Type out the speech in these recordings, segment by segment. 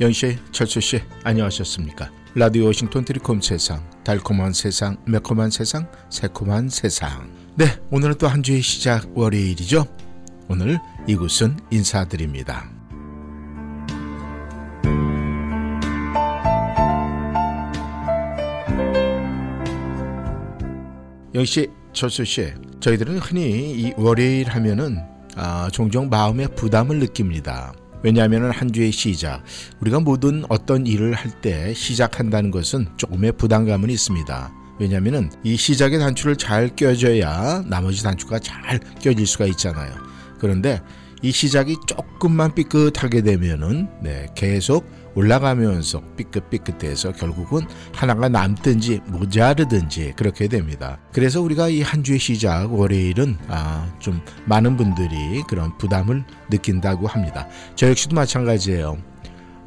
연씨, 철수씨, 안녕하셨습니까? 라디오 워싱턴 트리콤 세상, 달콤한 세상, 매콤한 세상, 새콤한 세상. 네, 오늘은 또 한 주의 시작 월요일이죠. 오늘 이곳은 인사드립니다. 영씨, 철수 씨, 저희들은 흔히 이 월요일 하면은 아, 종종 마음의 부담을 느낍니다. 왜냐하면 한 주의 시작, 우리가 모든 어떤 일을 할 때 시작한다는 것은 조금의 부담감은 있습니다. 왜냐하면 이 시작의 단추를 잘 껴줘야 나머지 단추가 잘 껴질 수가 있잖아요. 그런데 이 시작이 조금만 삐끗하게 되면은 네, 계속 올라가면서 삐끗삐끗해서 결국은 하나가 남든지 모자르든지 그렇게 됩니다. 그래서 우리가 이 한 주의 시작 월요일은 아, 좀 많은 분들이 그런 부담을 느낀다고 합니다. 저 역시도 마찬가지예요.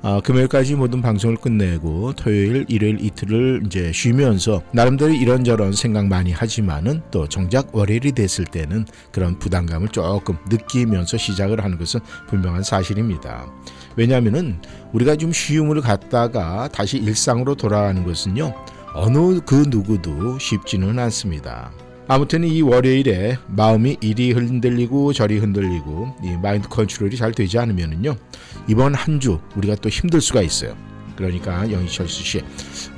어, 금요일까지 모든 방송을 끝내고 토요일, 일요일 이틀을 이제 쉬면서 나름대로 이런저런 생각 많이 하지만은 또 정작 월요일이 됐을 때는 그런 부담감을 조금 느끼면서 시작을 하는 것은 분명한 사실입니다. 왜냐하면은 우리가 좀 쉬움을 갖다가 다시 일상으로 돌아가는 것은요 어느 그 누구도 쉽지는 않습니다. 아무튼 이 월요일에 마음이 이리 흔들리고 저리 흔들리고 이 마인드 컨트롤이 잘 되지 않으면은요 이번 한 주 우리가 또 힘들 수가 있어요. 그러니까 영희철수 씨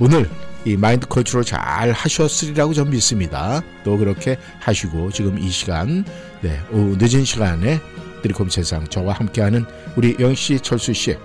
오늘 이 마인드 컨트롤 잘 하셨으리라고 전 믿습니다. 또 그렇게 하시고 지금 이 시간 네 오후 늦은 시간에 드리콤 세상 저와 함께하는 우리 영희 철수 씨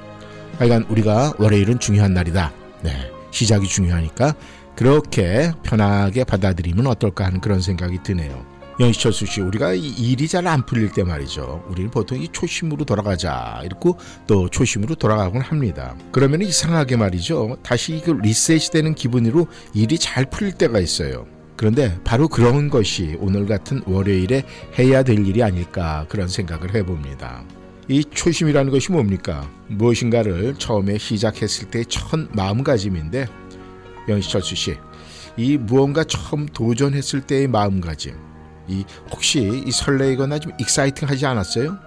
하여간 우리가 월요일은 중요한 날이다. 네 시작이 중요하니까 그렇게 편하게 받아들이면 어떨까 하는 그런 생각이 드네요. 영희철수 씨, 우리가 일이 잘 안 풀릴 때 말이죠. 우리는 보통 이 초심으로 돌아가자 이렇게 또 초심으로 돌아가곤 합니다. 그러면 이상하게 말이죠. 다시 그 리셋이 되는 기분으로 일이 잘 풀릴 때가 있어요. 그런데 바로 그런 것이 오늘 같은 월요일에 해야 될 일이 아닐까 그런 생각을 해봅니다. 이 초심이라는 것이 뭡니까? 무엇인가를 처음에 시작했을 때첫 마음가짐인데 영희철수 씨, 이 무언가 처음 도전했을 때의 마음가짐, 이 혹시 이 설레거나 좀 익사이팅하지 않았어요?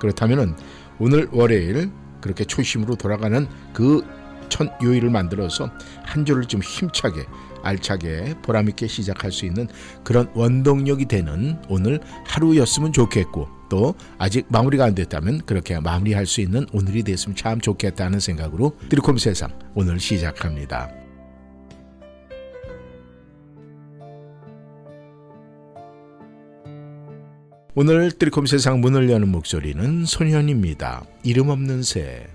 그렇다면은 오늘 월요일 그렇게 초심으로 돌아가는 그 첫 요일을 만들어서 한 주를 좀 힘차게 알차게 보람있게 시작할 수 있는 그런 원동력이 되는 오늘 하루였으면 좋겠고 또 아직 마무리가 안 됐다면 그렇게 마무리할 수 있는 오늘이 됐으면 참 좋겠다는 생각으로 드리콤 세상 오늘 시작합니다. 오늘 트리콤 세상 문을 여는 목소리는 소년입니다. 이름 없는 새.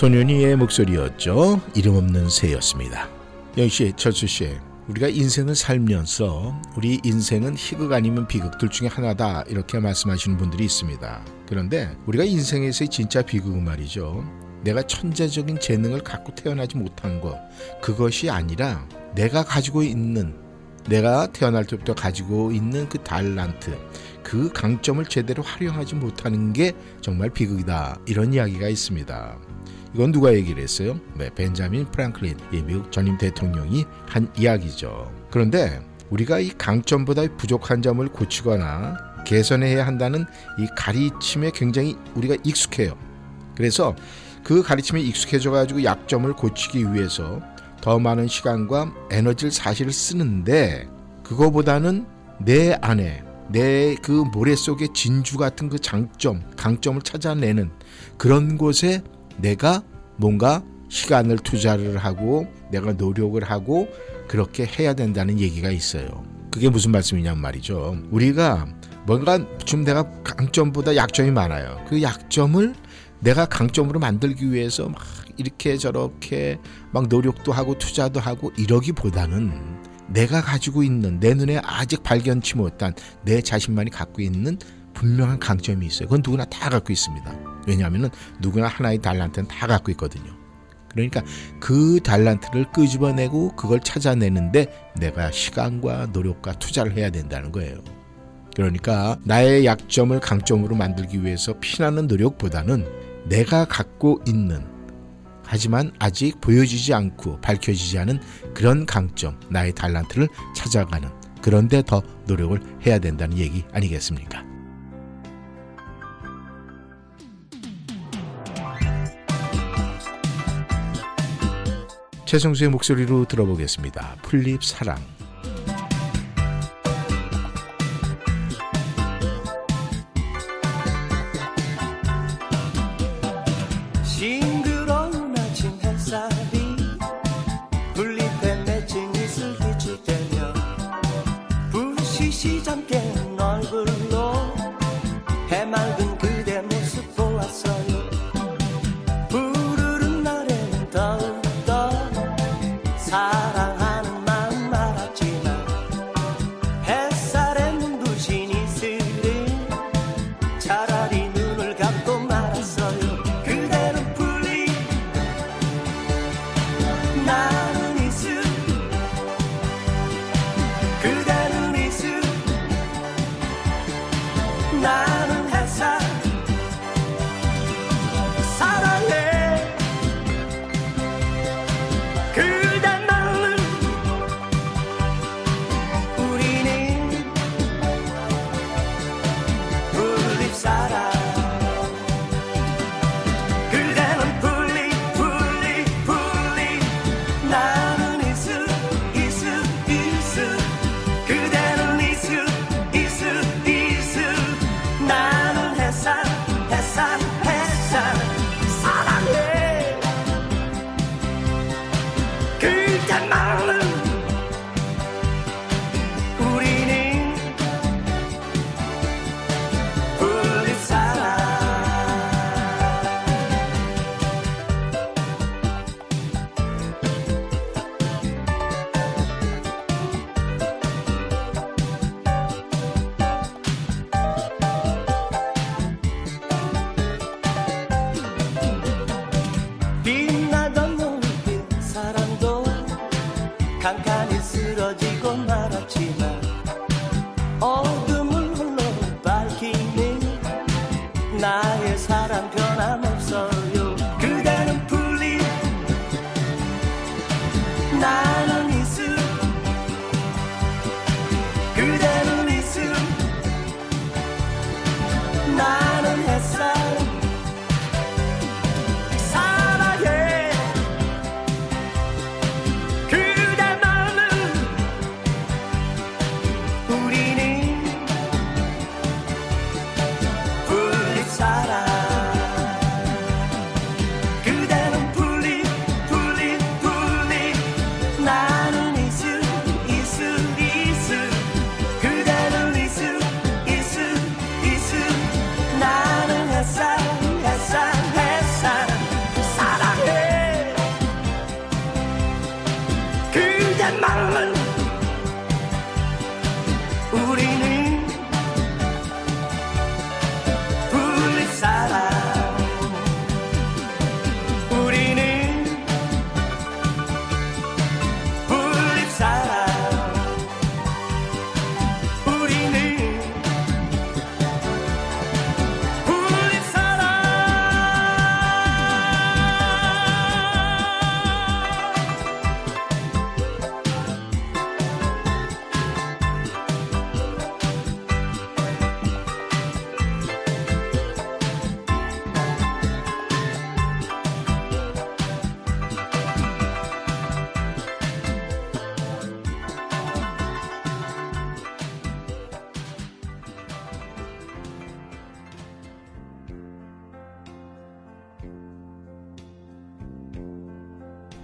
소년이의 목소리였죠. 이름 없는 새였습니다. 영씨, 철수 씨, 우리가 인생을 살면서 우리 인생은 희극 아니면 비극 둘 중에 하나다 이렇게 말씀하시는 분들이 있습니다. 그런데 우리가 인생에서의 진짜 비극은 말이죠. 내가 천재적인 재능을 갖고 태어나지 못한 것 그것이 아니라 내가 가지고 있는 내가 태어날 때부터 가지고 있는 그 달란트 그 강점을 제대로 활용하지 못하는 게 정말 비극이다 이런 이야기가 있습니다. 이건 누가 얘기를 했어요? 네, 벤자민 프랑클린, 예, 미국 전임 대통령이 한 이야기죠. 그런데 우리가 이 강점보다 부족한 점을 고치거나 개선해야 한다는 이 가르침에 굉장히 우리가 익숙해요. 그래서 그 가르침에 익숙해져 가지고 약점을 고치기 위해서 더 많은 시간과 에너지를 사실 쓰는데 그거보다는 내 안에 내 그 모래 속의 진주 같은 그 장점, 강점을 찾아내는 그런 곳에 내가 뭔가 시간을 투자를 하고 내가 노력을 하고 그렇게 해야 된다는 얘기가 있어요. 그게 무슨 말씀이냐 말이죠. 우리가 뭔가 좀 내가 강점보다 약점이 많아요. 그 약점을 내가 강점으로 만들기 위해서 막 이렇게 저렇게 막 노력도 하고 투자도 하고 이러기보다는 내가 가지고 있는 내 눈에 아직 발견치 못한 내 자신만이 갖고 있는 분명한 강점이 있어요. 그건 누구나 다 갖고 있습니다. 왜냐하면 누구나 하나의 달란트는 다 갖고 있거든요. 그러니까 그 달란트를 끄집어내고 그걸 찾아내는데 내가 시간과 노력과 투자를 해야 된다는 거예요. 그러니까 나의 약점을 강점으로 만들기 위해서 피나는 노력보다는 내가 갖고 있는 하지만 아직 보여지지 않고 밝혀지지 않은 그런 강점, 나의 달란트를 찾아가는 그런데 더 노력을 해야 된다는 얘기 아니겠습니까? 최성수의 목소리로 들어보겠습니다. 풀립 사랑.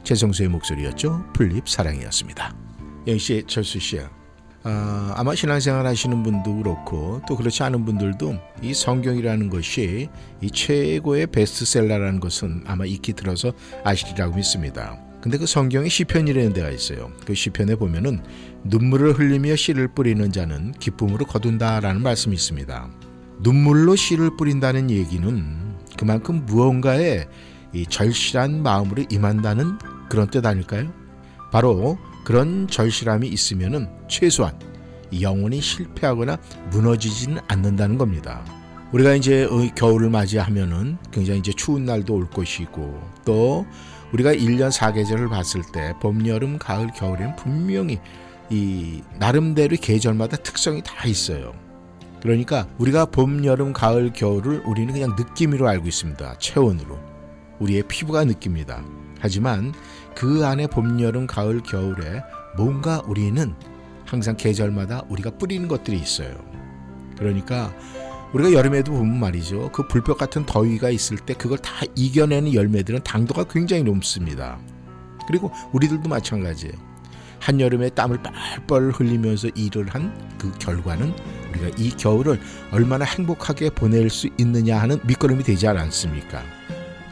최성수의 목소리였죠. 풀잎 사랑이었습니다. 영희 씨, 철수 씨. 아, 아마 신앙생활 하시는 분도 그렇고 또 그렇지 않은 분들도 이 성경이라는 것이 이 최고의 베스트셀러라는 것은 아마 익히 들어서 아시리라고 믿습니다. 근데 그 성경에 시편이라는 데가 있어요. 그 시편에 보면은 눈물을 흘리며 씨를 뿌리는 자는 기쁨으로 거둔다라는 말씀이 있습니다. 눈물로 씨를 뿌린다는 얘기는 그만큼 무언가에 이 절실한 마음으로 임한다는 그런 뜻 아닐까요? 바로 그런 절실함이 있으면은 최소한 영혼이 실패하거나 무너지지는 않는다는 겁니다. 우리가 이제 어, 겨울을 맞이하면은 굉장히 이제 추운 날도 올 것이고 또 우리가 1년 4계절을 봤을 때 봄, 여름, 가을, 겨울에는 분명히 이 나름대로 계절마다 특성이 다 있어요. 그러니까 우리가 봄, 여름, 가을, 겨울을 우리는 그냥 느낌으로 알고 있습니다. 체온으로. 우리의 피부가 느낍니다. 하지만 그 안에 봄, 여름, 가을, 겨울에 뭔가 우리는 항상 계절마다 우리가 뿌리는 것들이 있어요. 그러니까 우리가 여름에도 보면 말이죠. 그 불볕 같은 더위가 있을 때 그걸 다 이겨내는 열매들은 당도가 굉장히 높습니다. 그리고 우리들도 마찬가지예요. 한여름에 땀을 뻘뻘 흘리면서 일을 한 그 결과는 우리가 이 겨울을 얼마나 행복하게 보낼 수 있느냐 하는 밑거름이 되지 않습니까?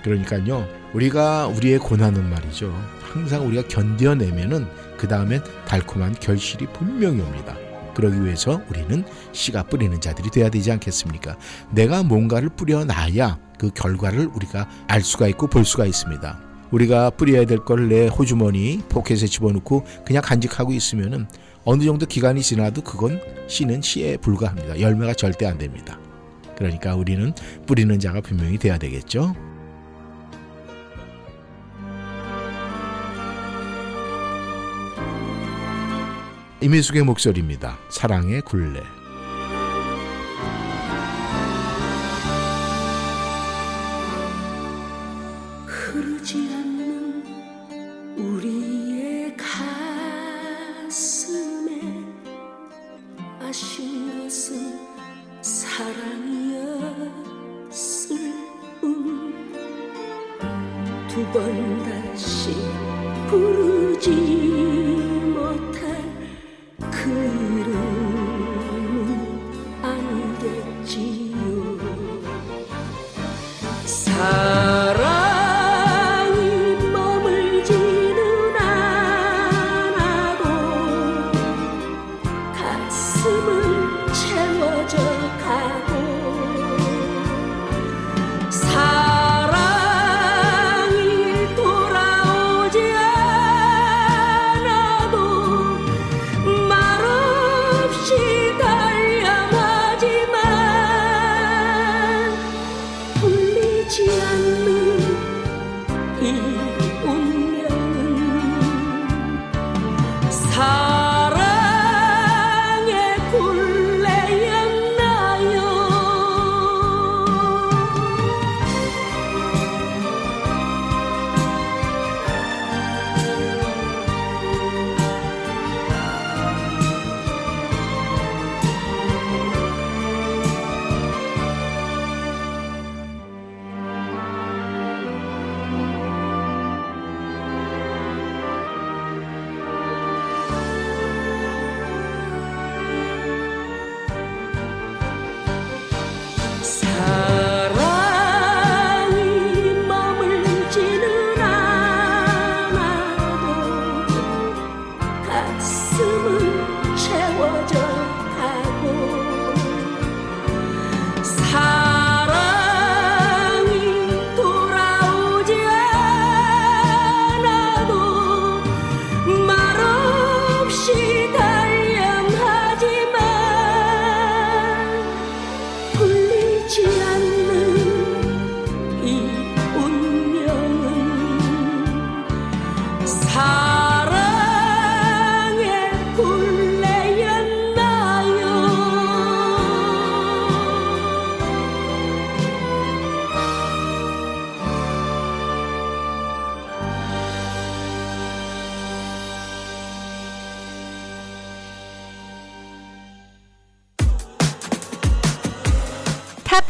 그러니까요. 우리가 우리의 고난은 말이죠. 항상 우리가 견뎌내면은 그 다음엔 달콤한 결실이 분명히 옵니다. 그러기 위해서 우리는 씨가 뿌리는 자들이 돼야 되지 않겠습니까? 내가 뭔가를 뿌려놔야 그 결과를 우리가 알 수가 있고 볼 수가 있습니다. 우리가 뿌려야 될 걸 내 호주머니 포켓에 집어넣고 그냥 간직하고 있으면은 어느 정도 기간이 지나도 그건 씨는 씨에 불과합니다. 열매가 절대 안 됩니다. 그러니까 우리는 뿌리는 자가 분명히 돼야 되겠죠. 이미숙의 목소리입니다. 사랑의 굴레. Chị!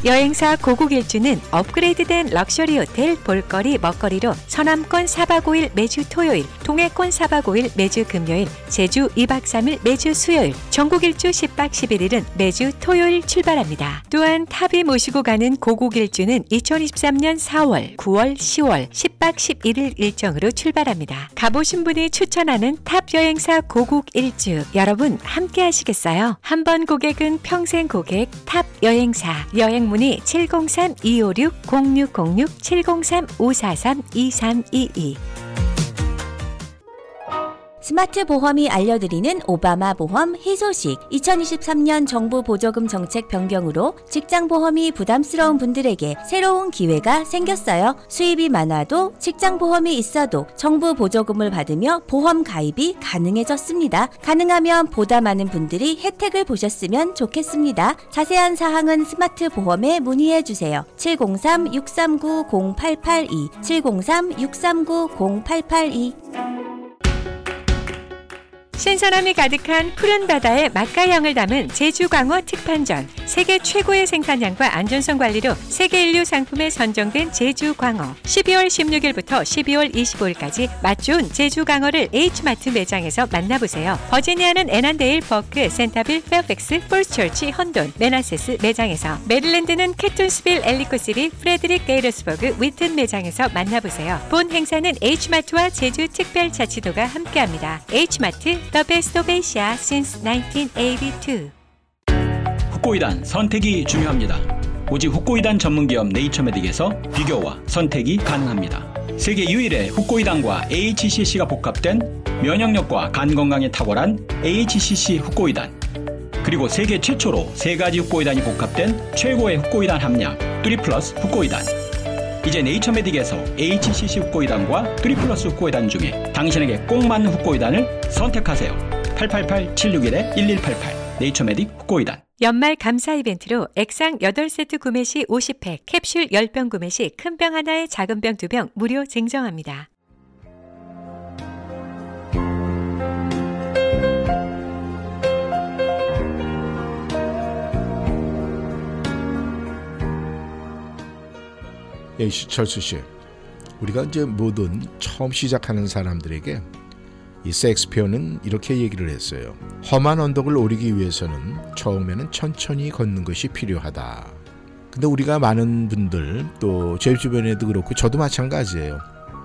여행사 고국일주는 업그레이드된 럭셔리 호텔 볼거리 먹거리로 서남권 4박 5일 매주 토요일, 동해권 4박 5일 매주 금요일, 제주 2박 3일 매주 수요일, 전국 일주 10박 11일은 매주 토요일 출발합니다. 또한 탑이 모시고 가는 고국 일주는 2023년 4월, 9월, 10월 10박 11일 일정으로 출발합니다. 가보신 분이 추천하는 탑 여행사 고국 일주 여러분 함께 하시겠어요? 한 번 고객은 평생 고객 탑 여행사 여행 문의 703-256-0606 703-543-2322 스마트 보험이 알려드리는 오바마 보험 희소식 2023년 정부 보조금 정책 변경으로 직장 보험이 부담스러운 분들에게 새로운 기회가 생겼어요. 수입이 많아도 직장 보험이 있어도 정부 보조금을 받으며 보험 가입이 가능해졌습니다. 가능하면 보다 많은 분들이 혜택을 보셨으면 좋겠습니다. 자세한 사항은 스마트 보험에 문의해 주세요. 703-639-0882 703-639-0882 신선함이 가득한 푸른 바다의 맛과 향을 담은 제주 광어 특판전 세계 최고의 생산량과 안전성 관리로 세계 일류 상품에 선정된 제주 광어 12월 16일부터 12월 25일까지 맛 좋은 제주 광어를 H마트 매장에서 만나보세요. 버지니아는 애난데일, 버크, 센타빌, 페어팩스, 폴스처치, 헌돈, 매나세스 매장에서 메릴랜드는 캐톤스빌, 엘리콧시티, 프레드릭 게이러스버그, 위튼 매장에서 만나보세요. 본 행사는 H마트와 제주 특별자치도가 함께합니다. H마트 The Best of Asia since 1982. 후코이단 선택이 중요합니다. 오직 후코이단 전문기업 네이처메딕에서 비교와 선택이 가능합니다. 세계 유일의 후코이단과 AHCC가 복합된 면역력과 간 건강에 탁월한 AHCC 후코이단 그리고 세계 최초로 세 가지 후코이단이 복합된 최고의 후코이단 함량 3 플러스 후코이단 이제 네이처메딕에서 HCC 후코이단과 3 플러스 후코이단 중에 당신에게 꼭 맞는 후코이단을 선택하세요. 888-761-1188 네이처메딕 후코이단 연말 감사 이벤트로 액상 8세트 구매 시 50팩, 캡슐 10병 구매 시 큰 병 하나에 작은 병 2병 무료 증정합니다. 철수 씨. 우리가 이제 모든 처음 시작하는 사람들에게 이 섹스피어는 이렇게 얘기를 했어요. 험한 언덕을 오르기 위해서는 처음에는 천천히 걷는 것이 필요하다. 근데 우리가 많은 분들 또 제 주변에도 그렇고 저도 마찬가지예요.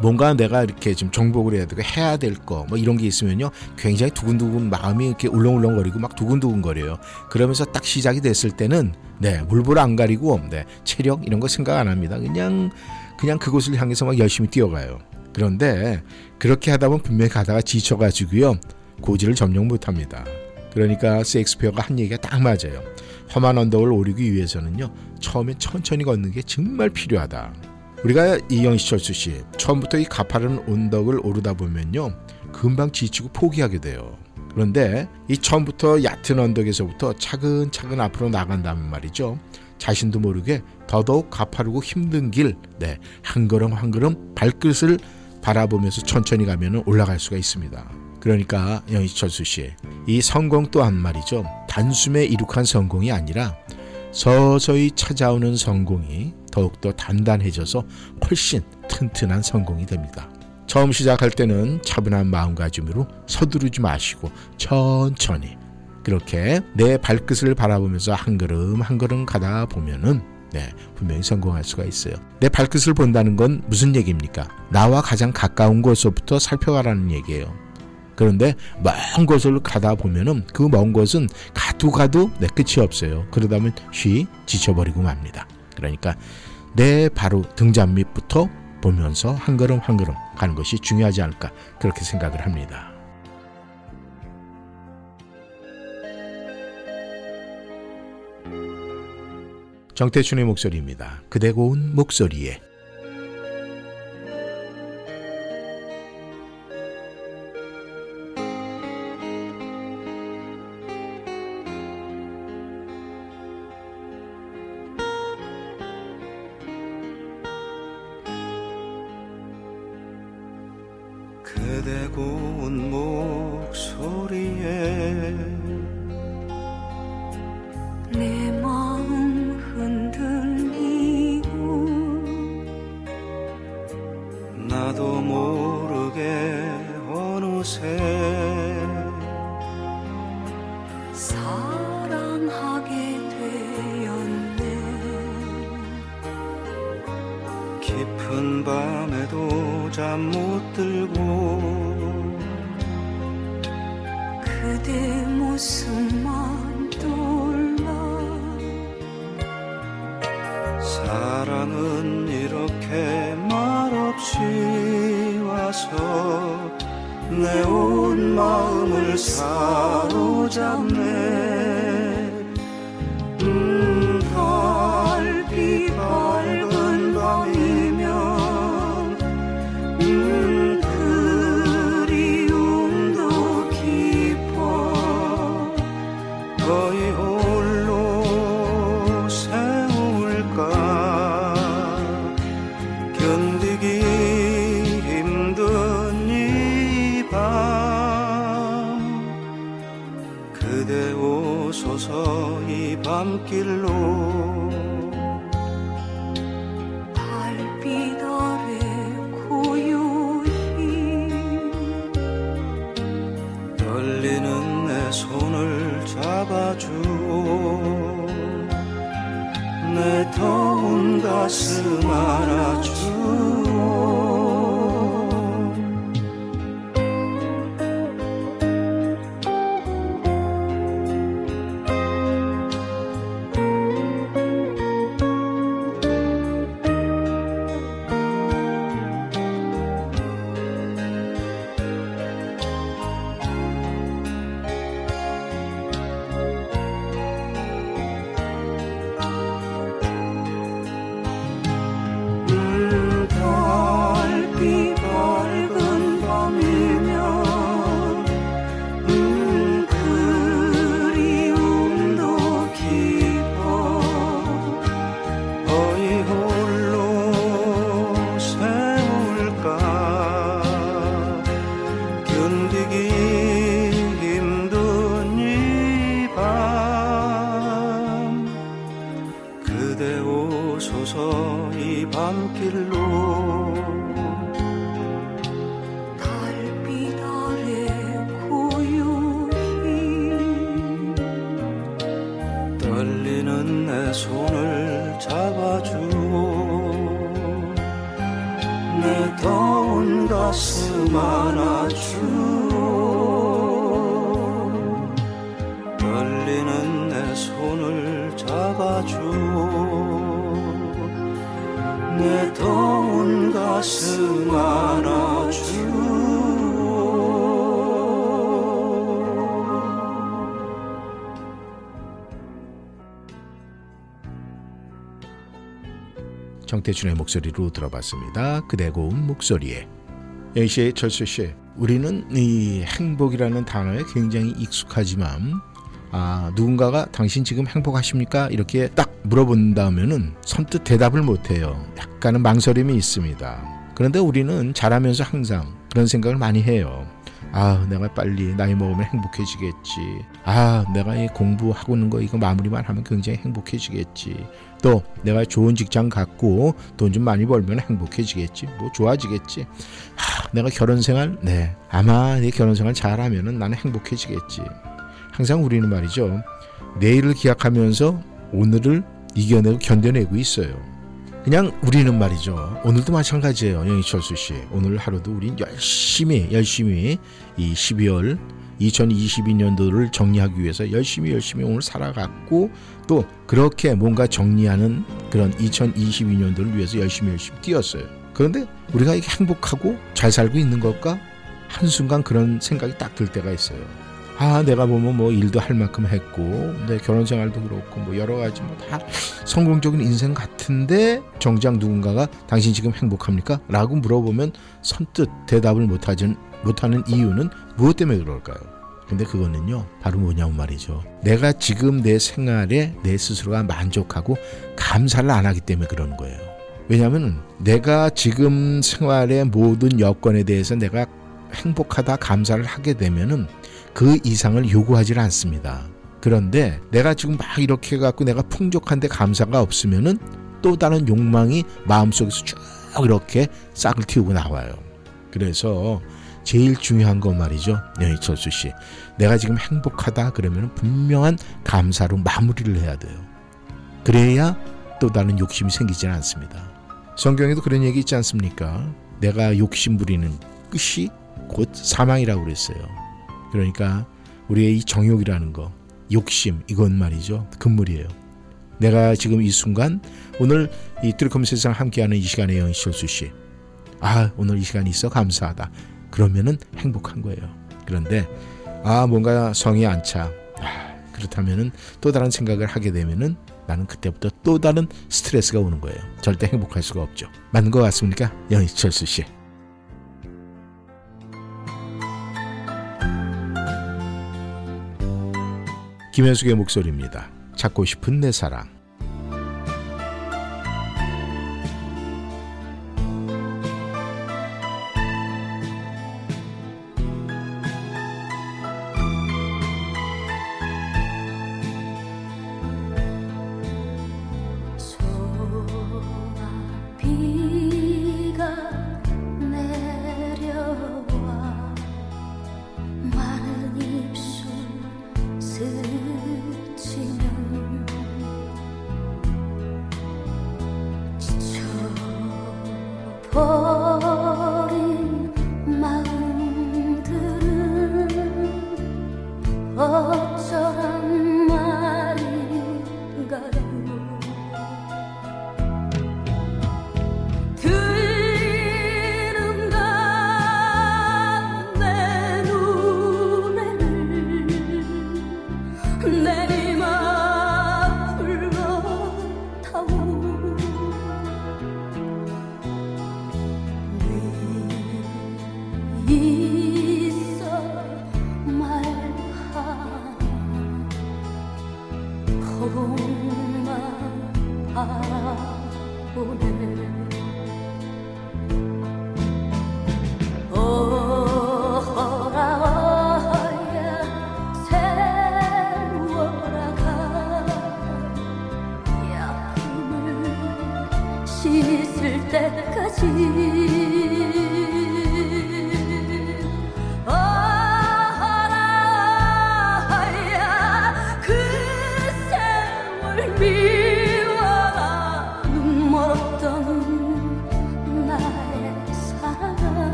뭔가 내가 이렇게 좀 정복을 해야 되고 해야 될 거 뭐 이런 게 있으면요 굉장히 두근두근 마음이 이렇게 울렁울렁거리고 막 두근두근거려요. 그러면서 딱 시작이 됐을 때는 네 물불 안 가리고 네 체력 이런 거 생각 안 합니다. 그냥 그냥 그곳을 향해서 막 열심히 뛰어가요. 그런데 그렇게 하다 보면 분명히 가다가 지쳐가지고요 고지를 점령 못합니다. 그러니까 셰익스피어가 한 얘기가 딱 맞아요. 험한 언덕을 오르기 위해서는요 처음에 천천히 걷는 게 정말 필요하다. 우리가 이영시철수 씨 처음부터 이 가파른 언덕을 오르다 보면요 금방 지치고 포기하게 돼요. 그런데 이 처음부터 얕은 언덕에서부터 차근차근 앞으로 나간다면 말이죠. 자신도 모르게 더더욱 가파르고 힘든 길, 네, 한 걸음 한 걸음 발끝을 바라보면서 천천히 가면 올라갈 수가 있습니다. 그러니까 영희철수 씨, 이 성공 또한 말이죠. 단숨에 이룩한 성공이 아니라 서서히 찾아오는 성공이 더욱더 단단해져서 훨씬 튼튼한 성공이 됩니다. 처음 시작할 때는 차분한 마음가짐으로 서두르지 마시고 천천히 그렇게 내 발끝을 바라보면서 한 걸음 한 걸음 가다 보면은 네, 분명히 성공할 수가 있어요. 내 발끝을 본다는 건 무슨 얘기입니까? 나와 가장 가까운 곳서부터 살펴가라는 얘기예요. 그런데 먼 곳을 가다 보면은 그 먼 곳은 가도 가도 내 끝이 없어요. 그러다 보면 쉬 지쳐버리고 맙니다. 그러니까 내 바로 등잔 밑부터 보면서 한 걸음 한 걸음 가는 것이 중요하지 않을까 그렇게 생각을 합니다. 정태춘의 목소리입니다. 그대 고운 목소리에 정태춘의 목소리로 들어봤습니다. 그대 고운 목소리에 A씨, 철수씨, 우리는 이 행복이라는 단어에 굉장히 익숙하지만 아 누군가가 당신 지금 행복하십니까? 이렇게 딱 물어본다면은 선뜻 대답을 못해요. 약간은 망설임이 있습니다. 그런데 우리는 자라면서 항상 그런 생각을 많이 해요. 아, 내가 빨리 나이 먹으면 행복해지겠지. 아, 내가 이 공부하고 있는 거 이거 마무리만 하면 굉장히 행복해지겠지. 또 내가 좋은 직장 갖고 돈 좀 많이 벌면 행복해지겠지. 뭐 좋아지겠지. 하, 내가 결혼 생활, 네. 아마 내 결혼 생활 잘하면은 나는 행복해지겠지. 항상 우리는 말이죠. 내일을 기약하면서 오늘을 이겨내고 견뎌내고 있어요. 그냥 우리는 말이죠. 오늘도 마찬가지예요. 영희철수 씨. 오늘 하루도 우린 열심히 열심히 이 12월 2022년도를 정리하기 위해서 열심히 열심히 오늘 살아갔고 또 그렇게 뭔가 정리하는 그런 2022년도를 위해서 열심히 열심히 뛰었어요. 그런데 우리가 이게 행복하고 잘 살고 있는 걸까? 한순간 그런 생각이 딱 들 때가 있어요. 아, 내가 보면 뭐 일도 할 만큼 했고, 내 결혼 생활도 그렇고, 뭐 여러 가지 뭐 다 성공적인 인생 같은데, 정작 누군가가 당신 지금 행복합니까? 라고 물어보면 선뜻 대답을 못하진, 못하는 이유는 무엇 때문에 그럴까요? 근데 그거는요, 바로 뭐냐면 말이죠. 내가 지금 내 생활에 내 스스로가 만족하고 감사를 안 하기 때문에 그러는 거예요. 왜냐하면 내가 지금 생활의 모든 여건에 대해서 내가 행복하다 감사를 하게 되면은 그 이상을 요구하지 않습니다. 그런데 내가 지금 막 이렇게 해갖고 내가 풍족한데 감사가 없으면은 또 다른 욕망이 마음속에서 쭉 이렇게 싹을 틔우고 나와요. 그래서 제일 중요한 건 말이죠. 여희철수 씨. 내가 지금 행복하다 그러면 분명한 감사로 마무리를 해야 돼요. 그래야 또 다른 욕심이 생기지 않습니다. 성경에도 그런 얘기 있지 않습니까? 내가 욕심 부리는 끝이 곧 사망이라고 그랬어요. 그러니까 우리의 이 정욕이라는 거, 욕심 이건 말이죠. 금물이에요. 내가 지금 이 순간 오늘 이 트리컴 세상 함께하는 이 시간에 영희철수 씨, 아 오늘 이 시간이 있어 감사하다. 그러면은 행복한 거예요. 그런데 아 뭔가 성이 안 차. 아, 그렇다면은 또 다른 생각을 하게 되면은 나는 그때부터 또 다른 스트레스가 오는 거예요. 절대 행복할 수가 없죠. 맞는 것 같습니까? 영희철수 씨. 김현숙의 목소리입니다. 찾고 싶은 내 사랑.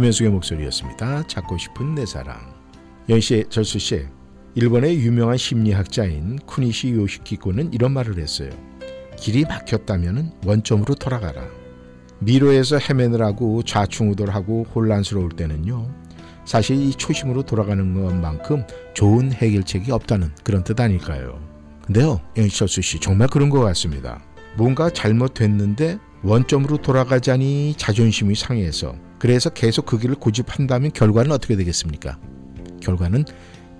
김현숙의 목소리였습니다. 찾고 싶은 내 사랑. 연씨 절수 씨, 일본의 유명한 심리학자인 쿠니시 요시키코는 이런 말을 했어요. 길이 막혔다면 원점으로 돌아가라. 미로에서 헤매느라고 좌충우돌하고 혼란스러울 때는요. 사실 이 초심으로 돌아가는 것만큼 좋은 해결책이 없다는 그런 뜻 아닐까요? 근데요, 영철수 씨 정말 그런 것 같습니다. 뭔가 잘못됐는데 원점으로 돌아가자니 자존심이 상해서 그래서 계속 그 길을 고집한다면 결과는 어떻게 되겠습니까? 결과는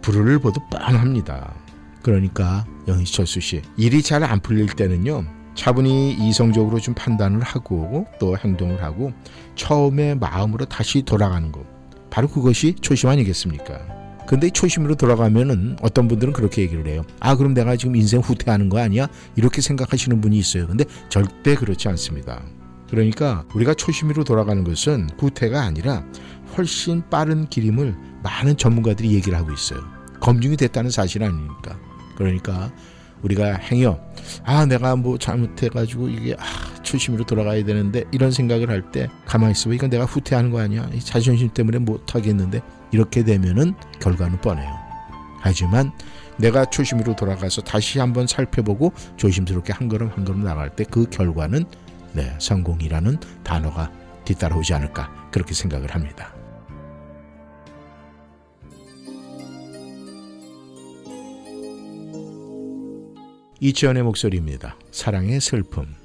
불을 보도 뻔합니다. 그러니까 영희철수 씨 일이 잘 안 풀릴 때는요 차분히 이성적으로 좀 판단을 하고 또 행동을 하고 처음에 마음으로 다시 돌아가는 것 바로 그것이 초심 아니겠습니까? 근데 초심으로 돌아가면은 어떤 분들은 그렇게 얘기를 해요. 아 그럼 내가 지금 인생 후퇴하는 거 아니야? 이렇게 생각하시는 분이 있어요. 근데 절대 그렇지 않습니다. 그러니까 우리가 초심으로 돌아가는 것은 후퇴가 아니라 훨씬 빠른 길임을 많은 전문가들이 얘기를 하고 있어요. 검증이 됐다는 사실 아닙니까? 그러니까 우리가 행여 아 내가 뭐 잘못해가지고 이게 아, 초심으로 돌아가야 되는데 이런 생각을 할 때 가만히 있어봐 이건 내가 후퇴하는 거 아니야 이 자존심 때문에 못하겠는데 이렇게 되면은 결과는 뻔해요. 하지만 내가 초심으로 돌아가서 다시 한번 살펴보고 조심스럽게 한 걸음 한 걸음 나갈 때 그 결과는 네, 성공이라는 단어가 뒤따라오지 않을까 그렇게 생각을 합니다. 이치현의 목소리입니다. 사랑의 슬픔.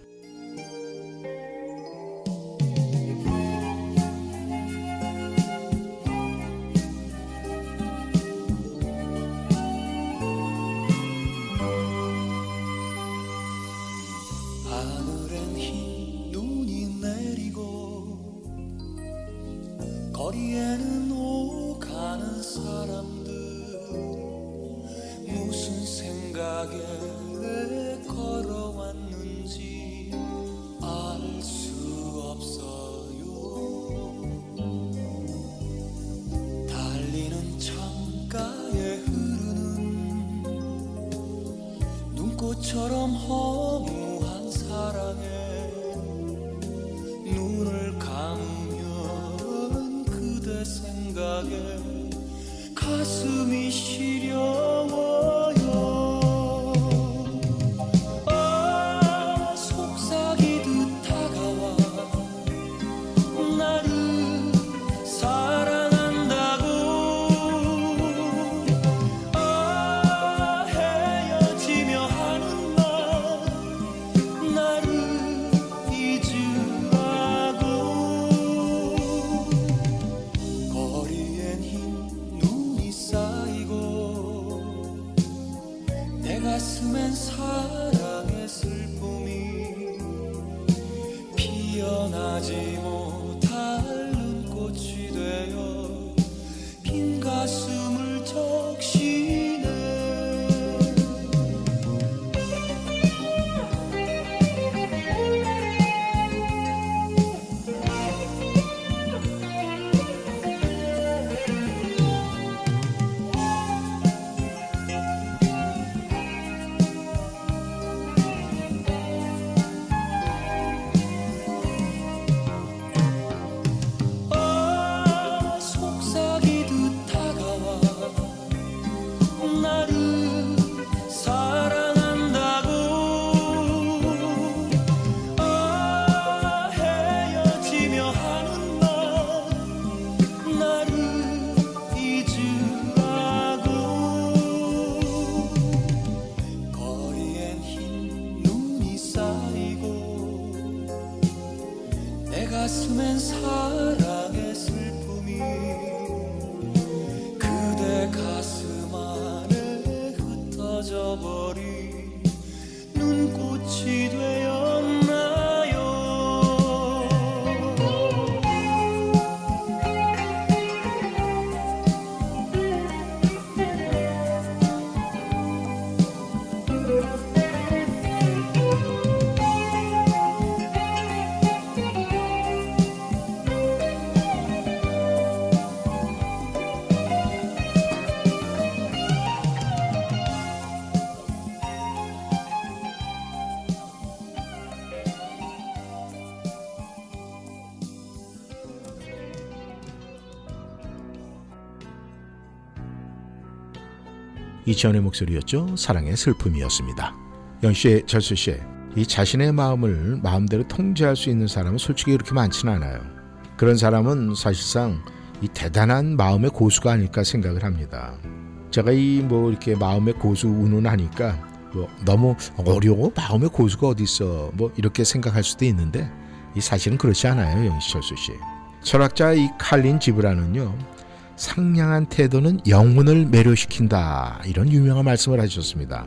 이치현의 목소리였죠. 사랑의 슬픔이었습니다. 영씨의 절수씨, 이 자신의 마음을 마음대로 통제할 수 있는 사람은 솔직히 그렇게 많지는 않아요. 그런 사람은 사실상 이 대단한 마음의 고수가 아닐까 생각을 합니다. 제가 이 뭐 이렇게 마음의 고수 운운하니까 뭐 너무 어려워 마음의 고수가 어디 있어 뭐 이렇게 생각할 수도 있는데 이 사실은 그렇지 않아요 영시철수 씨. 철학자 이 칼린 지브라는요 상냥한 태도는 영혼을 매료시킨다 이런 유명한 말씀을 하셨습니다.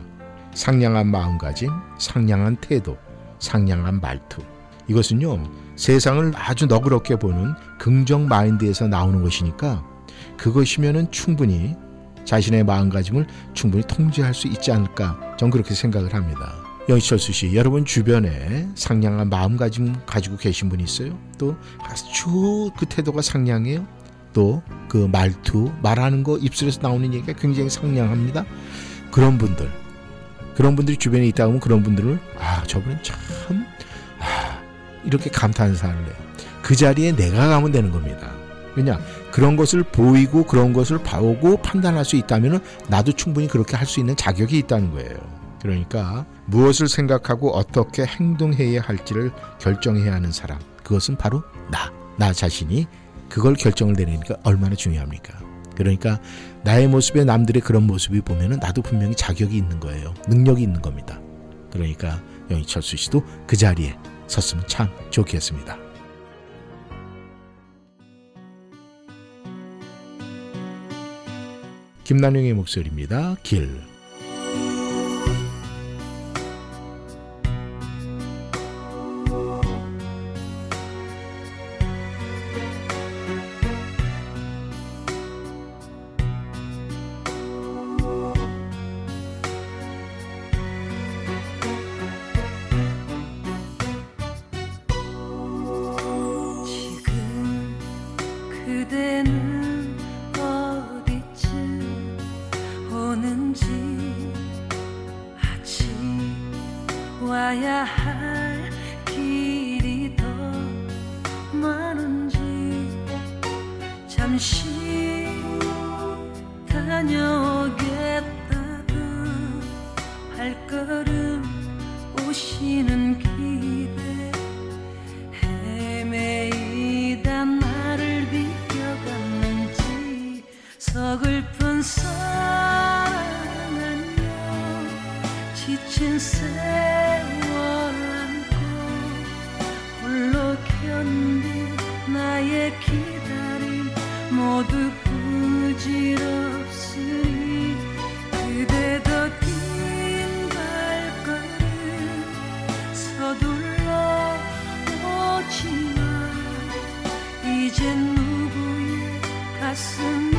상냥한 마음가짐, 상냥한 태도, 상냥한 말투 이것은요 세상을 아주 너그럽게 보는 긍정 마인드에서 나오는 것이니까 그것이면은 충분히 자신의 마음가짐을 충분히 통제할 수 있지 않을까 전 그렇게 생각을 합니다. 영희철수 씨, 여러분 주변에 상냥한 마음가짐 가지고 계신 분이 있어요? 또 아주 그 태도가 상냥해요? 또 그 말투, 말하는 거 입술에서 나오는 얘기가 굉장히 상냥합니다. 그런 분들, 그런 분들이 주변에 있다 보면 그런 분들을 아 저분은 참 아, 이렇게 감탄사를 해요. 그 자리에 내가 가면 되는 겁니다. 왜냐 그런 것을 보이고 그런 것을 봐오고 판단할 수 있다면 나도 충분히 그렇게 할 수 있는 자격이 있다는 거예요. 그러니까 무엇을 생각하고 어떻게 행동해야 할지를 결정해야 하는 사람 그것은 바로 나, 나 자신이 그걸 결정을 내리니까 얼마나 중요합니까? 그러니까 나의 모습에 남들의 그런 모습이 보면은 나도 분명히 자격이 있는 거예요. 능력이 있는 겁니다. 그러니까 영희철수 씨도 그 자리에 섰으면 참 좋겠습니다. 김난영의 목소리입니다. 길. 사랑 안녕 지친 세월 안고 홀로 견딘 나의 기다림 모두 부질없으니 그대도 긴 발걸음 서둘러 오지마 이젠 누구의 가슴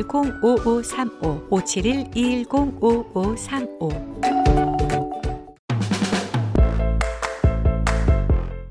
5535 571 210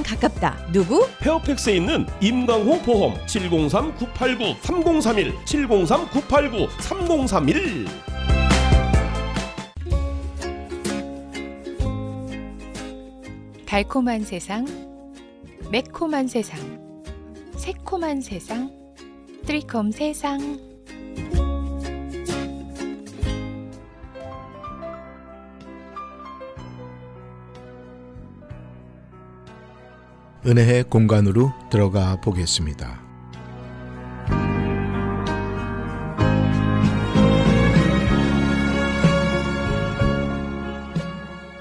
가깝다. 누구? 페어팩스에 있는 임강호 보험 703-989-3031 703-989-3031 달콤한 세상, 매콤한 세상, 새콤한 세상, 트리콤 세상. 은혜의 공간으로 들어가 보겠습니다.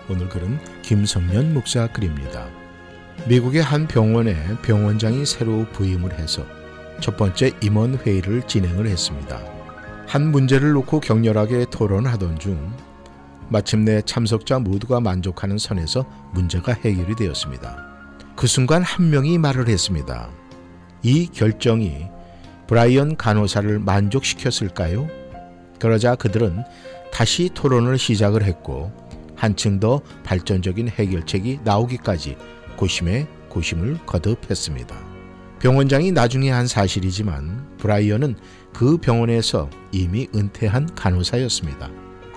오늘 글은 김성년 목사 글입니다. 미국의 한 병원에 병원장이 새로 부임을 해서 첫 번째 임원 회의를 진행을 했습니다. 한 문제를 놓고 격렬하게 토론하던 중 마침내 참석자 모두가 만족하는 선에서 문제가 해결이 되었습니다. 그 순간 한 명이 말을 했습니다. 이 결정이 브라이언 간호사를 만족시켰을까요? 그러자 그들은 다시 토론을 시작을 했고 한층 더 발전적인 해결책이 나오기까지 고심에 고심을 거듭했습니다. 병원장이 나중에 한 사실이지만 브라이언은 그 병원에서 이미 은퇴한 간호사였습니다.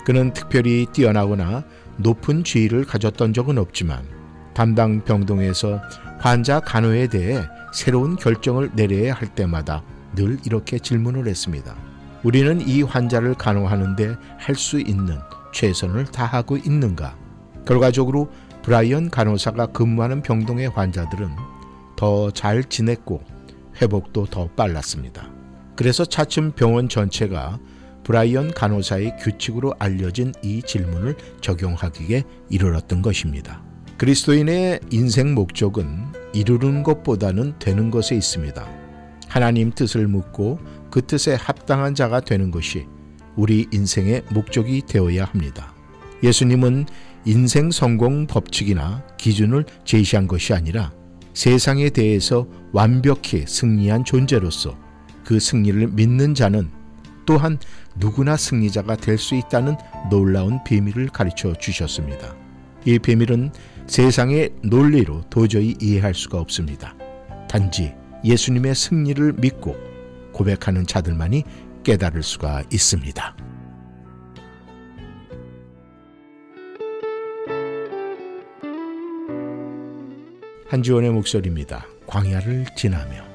그는 특별히 뛰어나거나 높은 지위를 가졌던 적은 없지만 담당 병동에서 환자 간호에 대해 새로운 결정을 내려야 할 때마다 늘 이렇게 질문을 했습니다. 우리는 이 환자를 간호하는데 할 수 있는 최선을 다하고 있는가? 결과적으로 브라이언 간호사가 근무하는 병동의 환자들은 더 잘 지냈고 회복도 더 빨랐습니다. 그래서 차츰 병원 전체가 브라이언 간호사의 규칙으로 알려진 이 질문을 적용하기에 이르렀던 것입니다. 그리스도인의 인생 목적은 이루는 것보다는 되는 것에 있습니다. 하나님 뜻을 묻고 그 뜻에 합당한 자가 되는 것이 우리 인생의 목적이 되어야 합니다. 예수님은 인생 성공 법칙이나 기준을 제시한 것이 아니라 세상에 대해서 완벽히 승리한 존재로서 그 승리를 믿는 자는 또한 누구나 승리자가 될 수 있다는 놀라운 비밀을 가르쳐 주셨습니다. 이 비밀은 세상의 논리로 도저히 이해할 수가 없습니다. 단지 예수님의 승리를 믿고 고백하는 자들만이 깨달을 수가 있습니다. 한지원의 목소리입니다. 광야를 지나며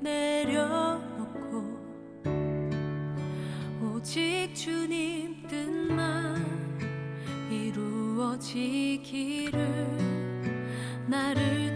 내려놓고 오직 주님 뜻만 이루어지기를 나를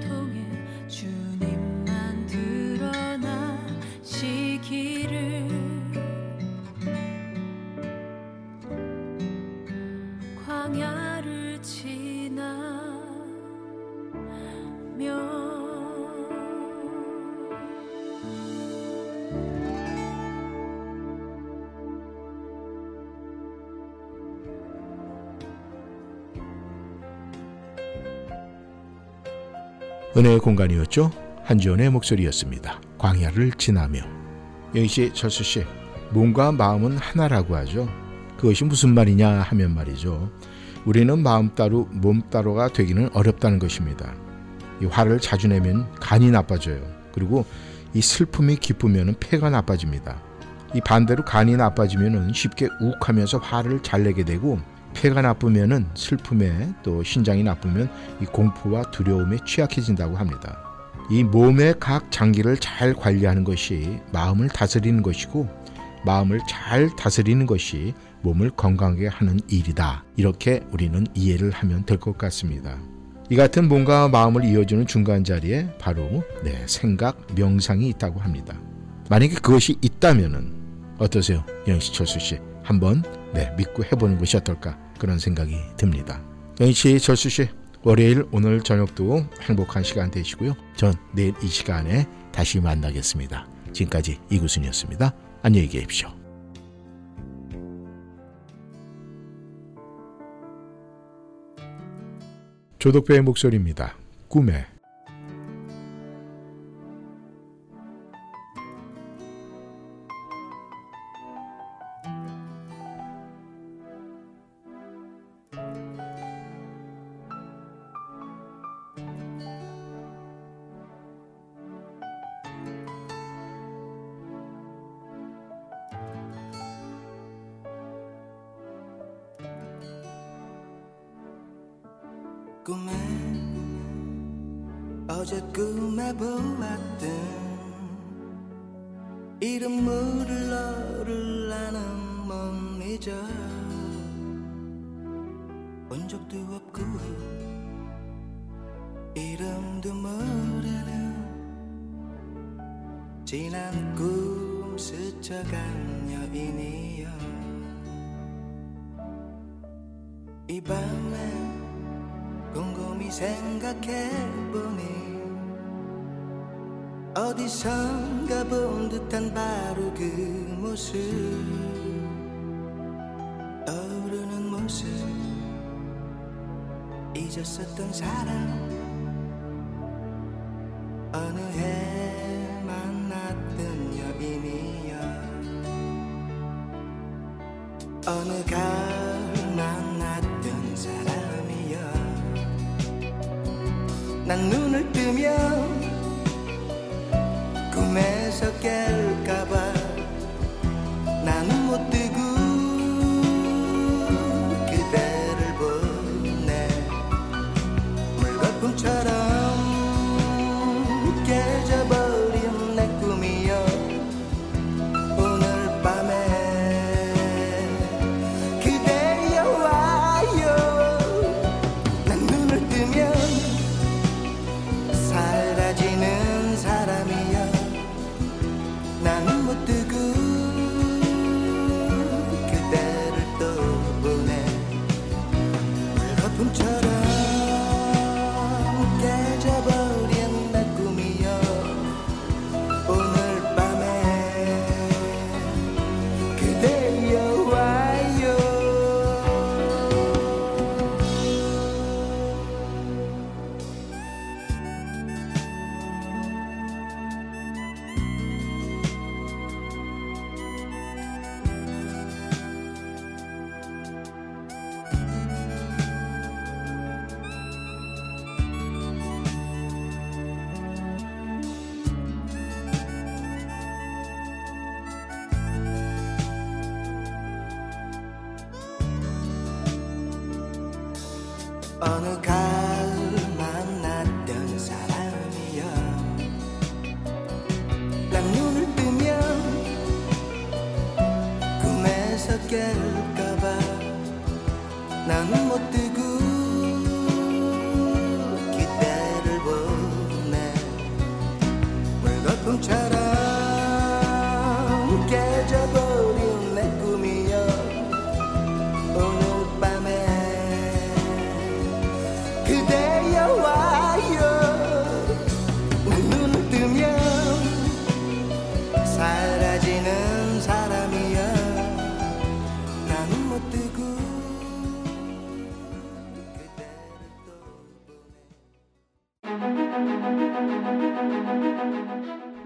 은혜의 공간이었죠. 한지원의 목소리였습니다. 광야를 지나며 영희 씨, 철수 씨, 몸과 마음은 하나라고 하죠. 그것이 무슨 말이냐 하면 말이죠. 우리는 마음 따로 몸 따로가 되기는 어렵다는 것입니다. 이 화를 자주 내면 간이 나빠져요. 그리고 이 슬픔이 기쁘면 폐가 나빠집니다. 이 반대로 간이 나빠지면 쉽게 욱하면서 화를 잘 내게 되고 폐가 나쁘면은 슬픔에 또 신장이 나쁘면 이 공포와 두려움에 취약해진다고 합니다. 이 몸의 각 장기를 잘 관리하는 것이 마음을 다스리는 것이고 마음을 잘 다스리는 것이 몸을 건강하게 하는 일이다. 이렇게 우리는 이해를 하면 될 것 같습니다. 이 같은 몸과 마음을 이어주는 중간 자리에 바로 네, 생각, 명상이 있다고 합니다. 만약에 그것이 있다면은 어떠세요? 영시철수 씨. 한번 네, 믿고 해보는 것이 어떨까 그런 생각이 듭니다. 영시 철수 씨 월요일 오늘 저녁도 행복한 시간 되시고요. 전 내일 이 시간에 다시 만나겠습니다. 지금까지 이구순이었습니다. 안녕히 계십시오. 조덕배의 목소리입니다. 꿈에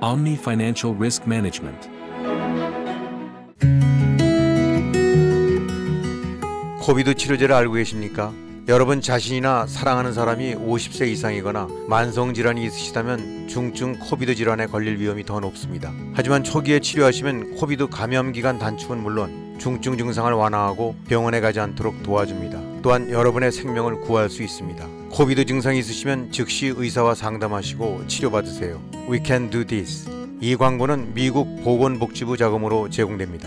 Omni Financial Risk Management. COVID 치료제를 알고 계십니까? 여러분 자신이나 사랑하는 사람이 50세 이상이거나 만성 질환이 있으시다면 중증 COVID 질환에 걸릴 위험이 더 높습니다. 하지만 초기에 치료하시면 COVID 감염 기간 단축은 물론 중증 증상을 완화하고 병원에 가지 않도록 도와줍니다. 또한 여러분의 생명을 구할 수 있습니다. COVID 증상이 있으시면 즉시 의사와 상담하시고 치료받으세요. We can do this. 이 광고는 미국 보건복지부 자금으로 제공됩니다.